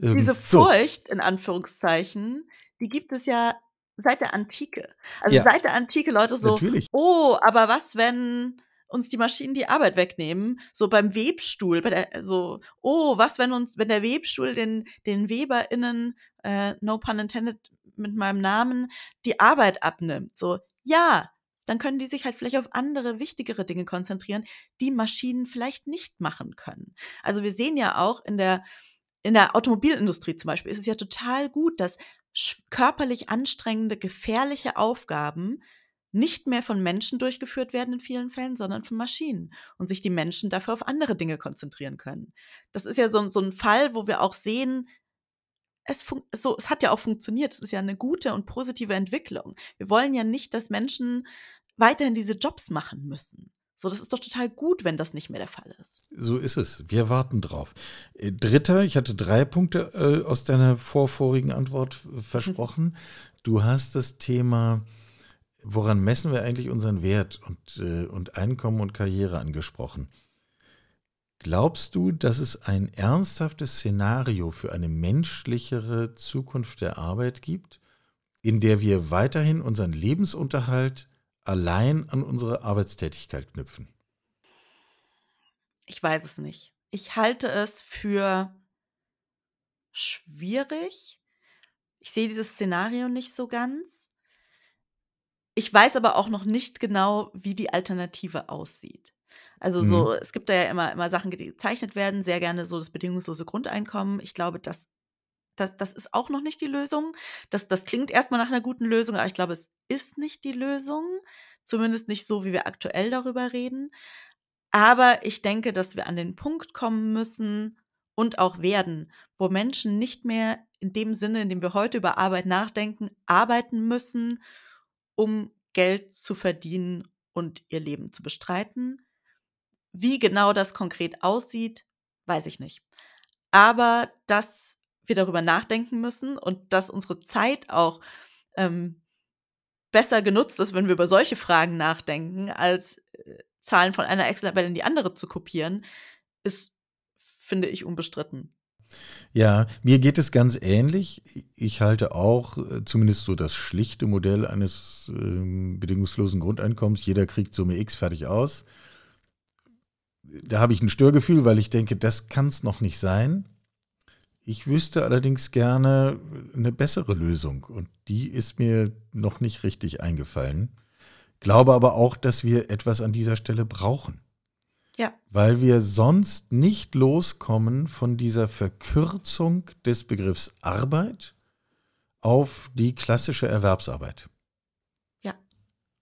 Ähm, diese so, Furcht, in Anführungszeichen, die gibt es ja seit der Antike. Also Ja. seit der Antike Leute so, natürlich. oh, aber was wenn uns die Maschinen die Arbeit wegnehmen, so beim Webstuhl, bei der, so, oh, was, wenn uns, wenn der Webstuhl den, den WeberInnen, äh, no pun intended mit meinem Namen, die Arbeit abnimmt. So, ja, dann können die sich halt vielleicht auf andere, wichtigere Dinge konzentrieren, die Maschinen vielleicht nicht machen können. Also wir sehen ja auch in der, in der Automobilindustrie zum Beispiel, ist es ja total gut, dass körperlich anstrengende, gefährliche Aufgaben nicht mehr von Menschen durchgeführt werden in vielen Fällen, sondern von Maschinen und sich die Menschen dafür auf andere Dinge konzentrieren können. Das ist ja so, so ein Fall, wo wir auch sehen, es, so, es hat ja auch funktioniert. Es ist ja eine gute und positive Entwicklung. Wir wollen ja nicht, dass Menschen weiterhin diese Jobs machen müssen. So, das ist doch total gut, wenn das nicht mehr der Fall ist. So ist es. Wir warten drauf. Äh, dritter, ich hatte drei Punkte äh, aus deiner vorvorigen Antwort äh, versprochen. Du hast das Thema woran messen wir eigentlich unseren Wert und, äh, und Einkommen und Karriere angesprochen. Glaubst du, dass es ein ernsthaftes Szenario für eine menschlichere Zukunft der Arbeit gibt, in der wir weiterhin unseren Lebensunterhalt allein an unsere Arbeitstätigkeit knüpfen? Ich weiß es nicht. Ich halte es für schwierig. Ich sehe dieses Szenario nicht so ganz. Ich weiß aber auch noch nicht genau, wie die Alternative aussieht. Also so, mhm. es gibt da ja immer, immer Sachen, die gezeichnet werden, sehr gerne so das bedingungslose Grundeinkommen. Ich glaube, das, das, das ist auch noch nicht die Lösung. Das, das klingt erstmal nach einer guten Lösung, aber ich glaube, es ist nicht die Lösung. Zumindest nicht so, wie wir aktuell darüber reden. Aber ich denke, dass wir an den Punkt kommen müssen und auch werden, wo Menschen nicht mehr in dem Sinne, in dem wir heute über Arbeit nachdenken, arbeiten müssen um Geld zu verdienen und ihr Leben zu bestreiten. Wie genau das konkret aussieht, weiß ich nicht. Aber dass wir darüber nachdenken müssen und dass unsere Zeit auch ähm, besser genutzt ist, wenn wir über solche Fragen nachdenken, als äh, Zahlen von einer Excel-Tabelle in die andere zu kopieren, ist, finde ich, unbestritten. Ja, mir geht es ganz ähnlich. Ich halte auch äh, zumindest so das schlichte Modell eines äh, bedingungslosen Grundeinkommens. Jeder kriegt Summe X fertig aus. Da habe ich ein Störgefühl, weil ich denke, das kann es noch nicht sein. Ich wüsste allerdings gerne eine bessere Lösung und die ist mir noch nicht richtig eingefallen. Glaube aber auch, dass wir etwas an dieser Stelle brauchen. Ja. Weil wir sonst nicht loskommen von dieser Verkürzung des Begriffs Arbeit auf die klassische Erwerbsarbeit. Ja.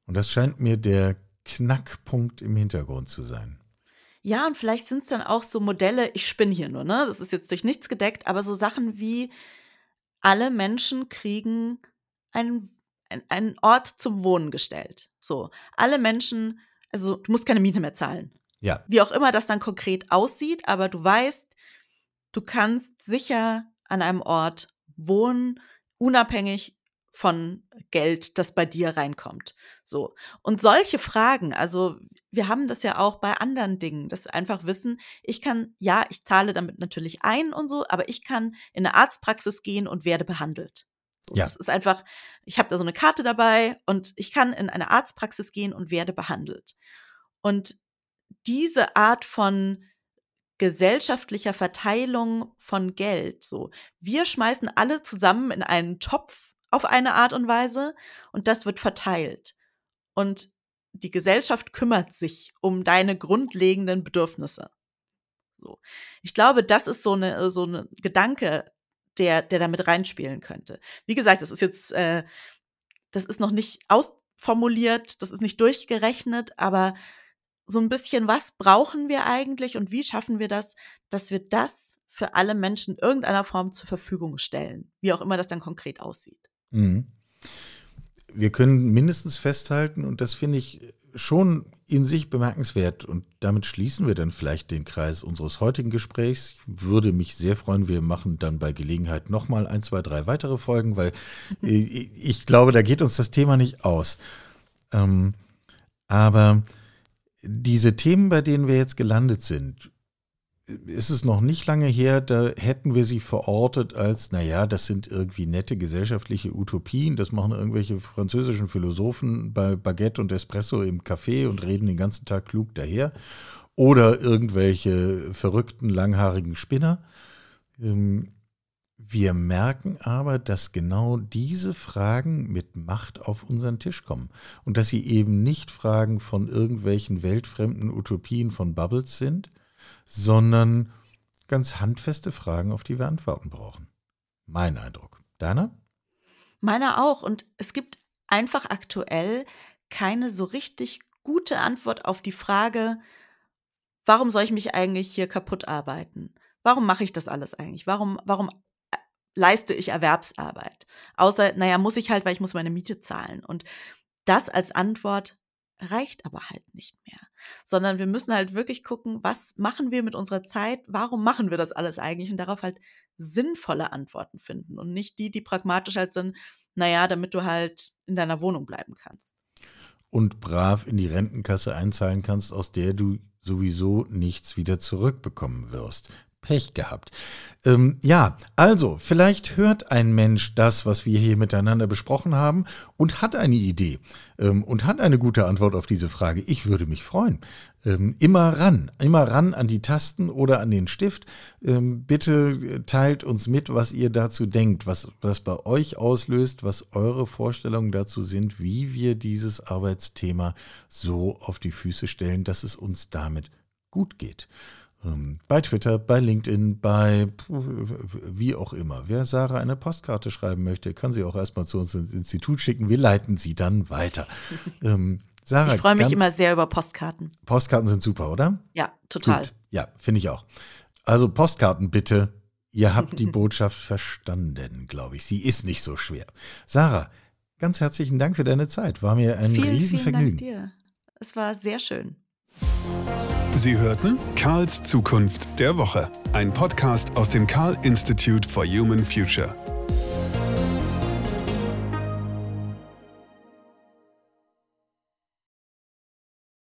Und das scheint mir der Knackpunkt im Hintergrund zu sein. Ja, und vielleicht sind es dann auch so Modelle, ich spinne hier nur, ne? Das ist jetzt durch nichts gedeckt, aber so Sachen wie alle Menschen kriegen einen, einen Ort zum Wohnen gestellt. So, alle Menschen, also du musst keine Miete mehr zahlen. Ja. Wie auch immer das dann konkret aussieht, aber du weißt, du kannst sicher an einem Ort wohnen, unabhängig von Geld, das bei dir reinkommt. So. Und solche Fragen, also wir haben das ja auch bei anderen Dingen, dass wir einfach wissen, ich kann, ja, ich zahle damit natürlich ein und so, aber ich kann in eine Arztpraxis gehen und werde behandelt. So, ja. Das ist einfach, ich habe da so eine Karte dabei und ich kann in eine Arztpraxis gehen und werde behandelt. Und diese Art von gesellschaftlicher Verteilung von Geld. So, wir schmeißen alle zusammen in einen Topf auf eine Art und Weise und das wird verteilt. Und die Gesellschaft kümmert sich um deine grundlegenden Bedürfnisse. So. Ich glaube, das ist so eine so ein Gedanke, der der damit reinspielen könnte. Wie gesagt, das ist jetzt äh, das ist noch nicht ausformuliert, das ist nicht durchgerechnet, aber so ein bisschen, was brauchen wir eigentlich und wie schaffen wir das, dass wir das für alle Menschen in irgendeiner Form zur Verfügung stellen, wie auch immer das dann konkret aussieht. Mhm. Wir können mindestens festhalten, und das finde ich schon in sich bemerkenswert, und damit schließen wir dann vielleicht den Kreis unseres heutigen Gesprächs. Ich würde mich sehr freuen, wir machen dann bei Gelegenheit nochmal ein, zwei, drei weitere Folgen, weil ich glaube, da geht uns das Thema nicht aus. Ähm, aber diese Themen, bei denen wir jetzt gelandet sind, ist es noch nicht lange her, da hätten wir sie verortet als, naja, das sind irgendwie nette gesellschaftliche Utopien, das machen irgendwelche französischen Philosophen bei Baguette und Espresso im Café und reden den ganzen Tag klug daher. Oder irgendwelche verrückten, langhaarigen Spinner. Ähm, wir merken aber, dass genau diese Fragen mit Macht auf unseren Tisch kommen und dass sie eben nicht Fragen von irgendwelchen weltfremden Utopien von Bubbles sind, sondern ganz handfeste Fragen, auf die wir Antworten brauchen. Mein Eindruck. Deiner? Meiner auch. Und es gibt einfach aktuell keine so richtig gute Antwort auf die Frage, warum soll ich mich eigentlich hier kaputt arbeiten? Warum mache ich das alles eigentlich? Warum, warum äh, leiste ich Erwerbsarbeit? Außer, naja, muss ich halt, weil ich muss meine Miete zahlen. Und das als Antwort reicht aber halt nicht mehr, sondern wir müssen halt wirklich gucken, was machen wir mit unserer Zeit, warum machen wir das alles eigentlich und darauf halt sinnvolle Antworten finden und nicht die, die pragmatisch halt sind, naja, damit du halt in deiner Wohnung bleiben kannst. Und brav in die Rentenkasse einzahlen kannst, aus der du sowieso nichts wieder zurückbekommen wirst. Pech gehabt. Ähm, ja, also, vielleicht hört ein Mensch das, was wir hier miteinander besprochen haben und hat eine Idee ähm, und hat eine gute Antwort auf diese Frage. Ich würde mich freuen. Ähm, immer ran, immer ran an die Tasten oder an den Stift. Ähm, bitte teilt uns mit, was ihr dazu denkt, was das bei euch auslöst, was eure Vorstellungen dazu sind, wie wir dieses Arbeitsthema so auf die Füße stellen, dass es uns damit gut geht. Ähm, bei Twitter, bei LinkedIn, bei wie auch immer. Wer Sarah eine Postkarte schreiben möchte, kann sie auch erstmal zu uns ins Institut schicken. Wir leiten sie dann weiter. ähm, Sarah, ich freue mich immer sehr über Postkarten. Postkarten sind super, oder? Ja, total. Gut. Ja, finde ich auch. Also Postkarten bitte. Ihr habt die Botschaft verstanden, glaube ich. Sie ist nicht so schwer. Sarah, ganz herzlichen Dank für deine Zeit. War mir ein vielen, Riesenvergnügen. Vielen Dank dir. Es war sehr schön. Sie hörten Karls Zukunft der Woche, ein Podcast aus dem Karl Institute for Human Future.